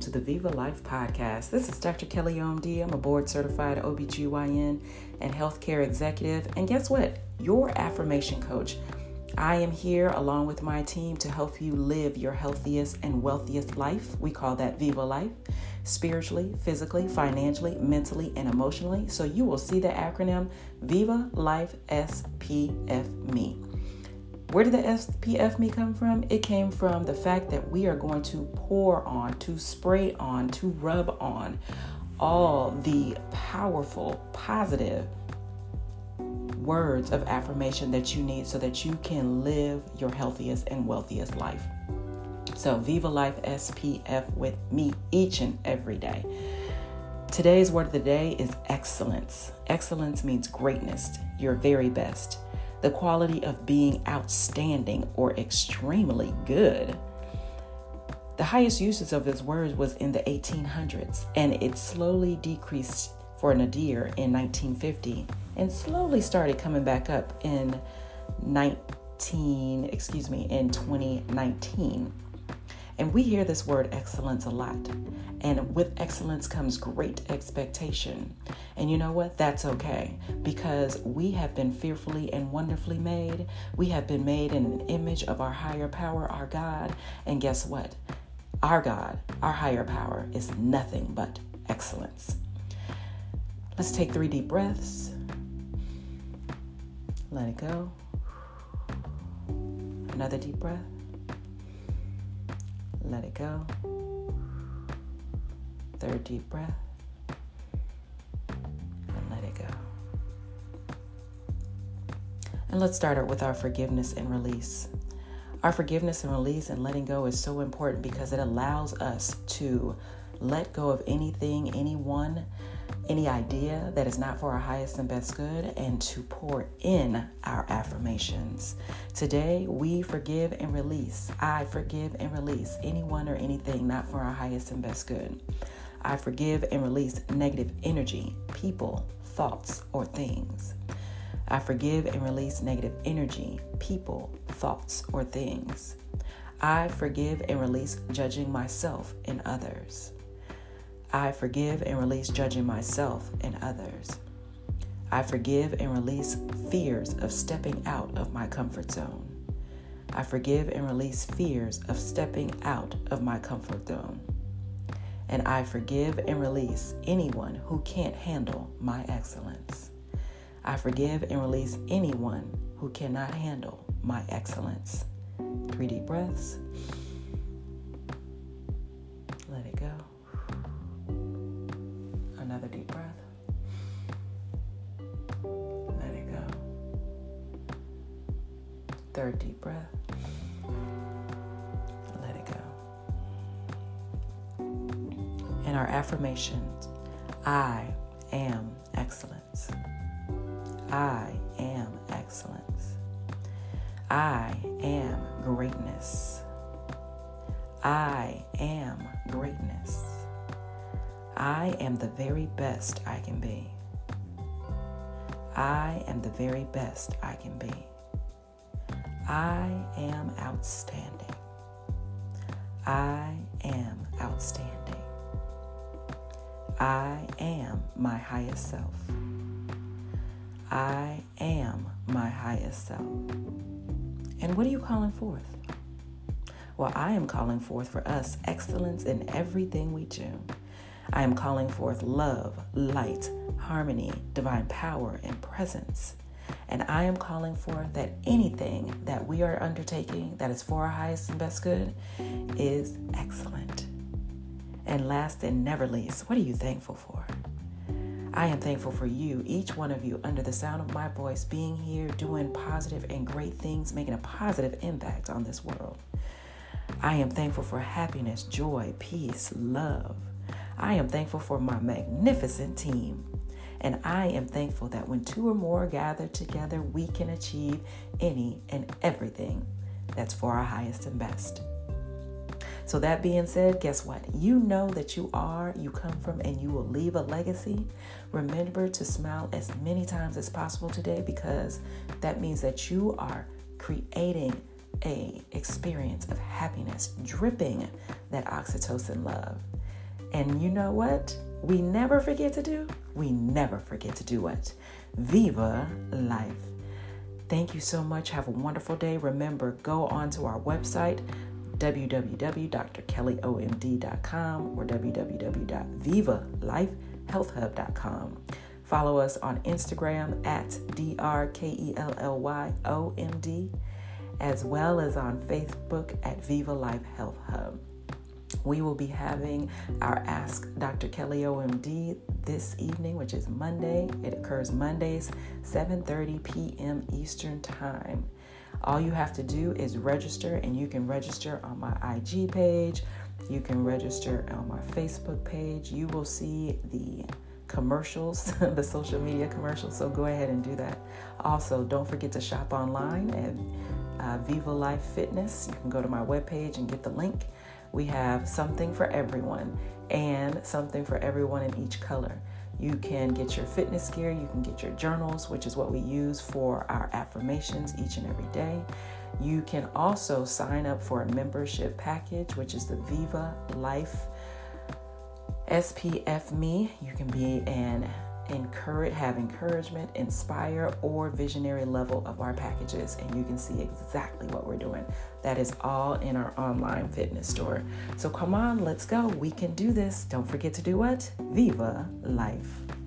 welcome to the Viva Life Podcast. This is Dr. Kelly OMD. I'm a board certified OBGYN and healthcare executive. And guess what? Your affirmation coach. I am here along with my team to help you live your healthiest and wealthiest life. We call that Viva Life, spiritually, physically, financially, mentally, and emotionally. So you will see the acronym Viva Life SPF Me. Where did the SPF me come from? It came from the fact that we are going to pour on, to spray on, to rub on all the powerful, positive words of affirmation that you need so that you can live your healthiest and wealthiest life. So, Viva Life SPF with me each and every day. Today's word of the day is excellence. Excellence means greatness, your very best the quality of being outstanding or extremely good. The highest usage of this word was in the 1800s, and it slowly decreased for nadir in 1950 and slowly started coming back up in 19 excuse me in 2019 and we hear this word excellence a lot. And with excellence comes great expectation. And you know what? That's okay because we have been fearfully and wonderfully made. We have been made in an image of our higher power, our God. And guess what? Our God, our higher power, is nothing but excellence. Let's take three deep breaths. Let it go. Another deep breath. Let it go. Third deep breath. And let it go. And let's start out with our forgiveness and release. Our forgiveness and release and letting go is so important because it allows us to let go of anything, anyone, any idea that is not for our highest and best good, and to pour in our affirmations. Today, we forgive and release. I forgive and release anyone or anything not for our highest and best good. I forgive and release negative energy, people, thoughts, or things. I forgive and release negative energy, people, thoughts, or things. I forgive and release judging myself and others. I forgive and release judging myself and others. I forgive and release fears of stepping out of my comfort zone. I forgive and release fears of stepping out of my comfort zone. And I forgive and release anyone who can't handle my excellence. I forgive and release anyone who cannot handle my excellence. Three deep breaths. Breath. Let it go. Third deep breath. Let it go. And our affirmations I am excellence. I am excellence. I am greatness. I am greatness. I am the very best I can be. I am the very best I can be. I am outstanding. I am outstanding. I am my highest self. I am my highest self. And what are you calling forth? Well, I am calling forth for us excellence in everything we do. I am calling forth love, light, harmony, divine power, and presence. And I am calling forth that anything that we are undertaking that is for our highest and best good is excellent. And last and never least, what are you thankful for? I am thankful for you, each one of you, under the sound of my voice, being here, doing positive and great things, making a positive impact on this world. I am thankful for happiness, joy, peace, love, I am thankful for my magnificent team. And I am thankful that when two or more gather together, we can achieve any and everything that's for our highest and best. So, that being said, guess what? You know that you are, you come from, and you will leave a legacy. Remember to smile as many times as possible today because that means that you are creating a experience of happiness dripping that oxytocin love And you know what? We never forget to do? We never forget to do what? Viva life. Thank you so much. Have a wonderful day. Remember, go on to our website, www.drkellyomd.com or www.vivalifehealthhub.com. Follow us on Instagram at DRKELLYOMD, as well as on Facebook at Viva Life Health Hub. We will be having our Ask Dr. Kelly OMD this evening, which is Monday. It occurs Mondays, 7:30 p.m. Eastern Time. All you have to do is register, and you can register on my IG page. You can register on my Facebook page. You will see the commercials, the social media commercials. So go ahead and do that. Also, don't forget to shop online at uh, Viva Life Fitness. You can go to my webpage and get the link. We have something for everyone and something for everyone in each color. You can get your fitness gear, you can get your journals, which is what we use for our affirmations each and every day. You can also sign up for a membership package, which is the Viva Life SPF Me. You can be an encourage, have encouragement, inspire, or visionary level of our packages, and you can see exactly what we're doing. That is all in our online fitness store. So come on, let's go. We can do this. Don't forget to do what? Viva Life.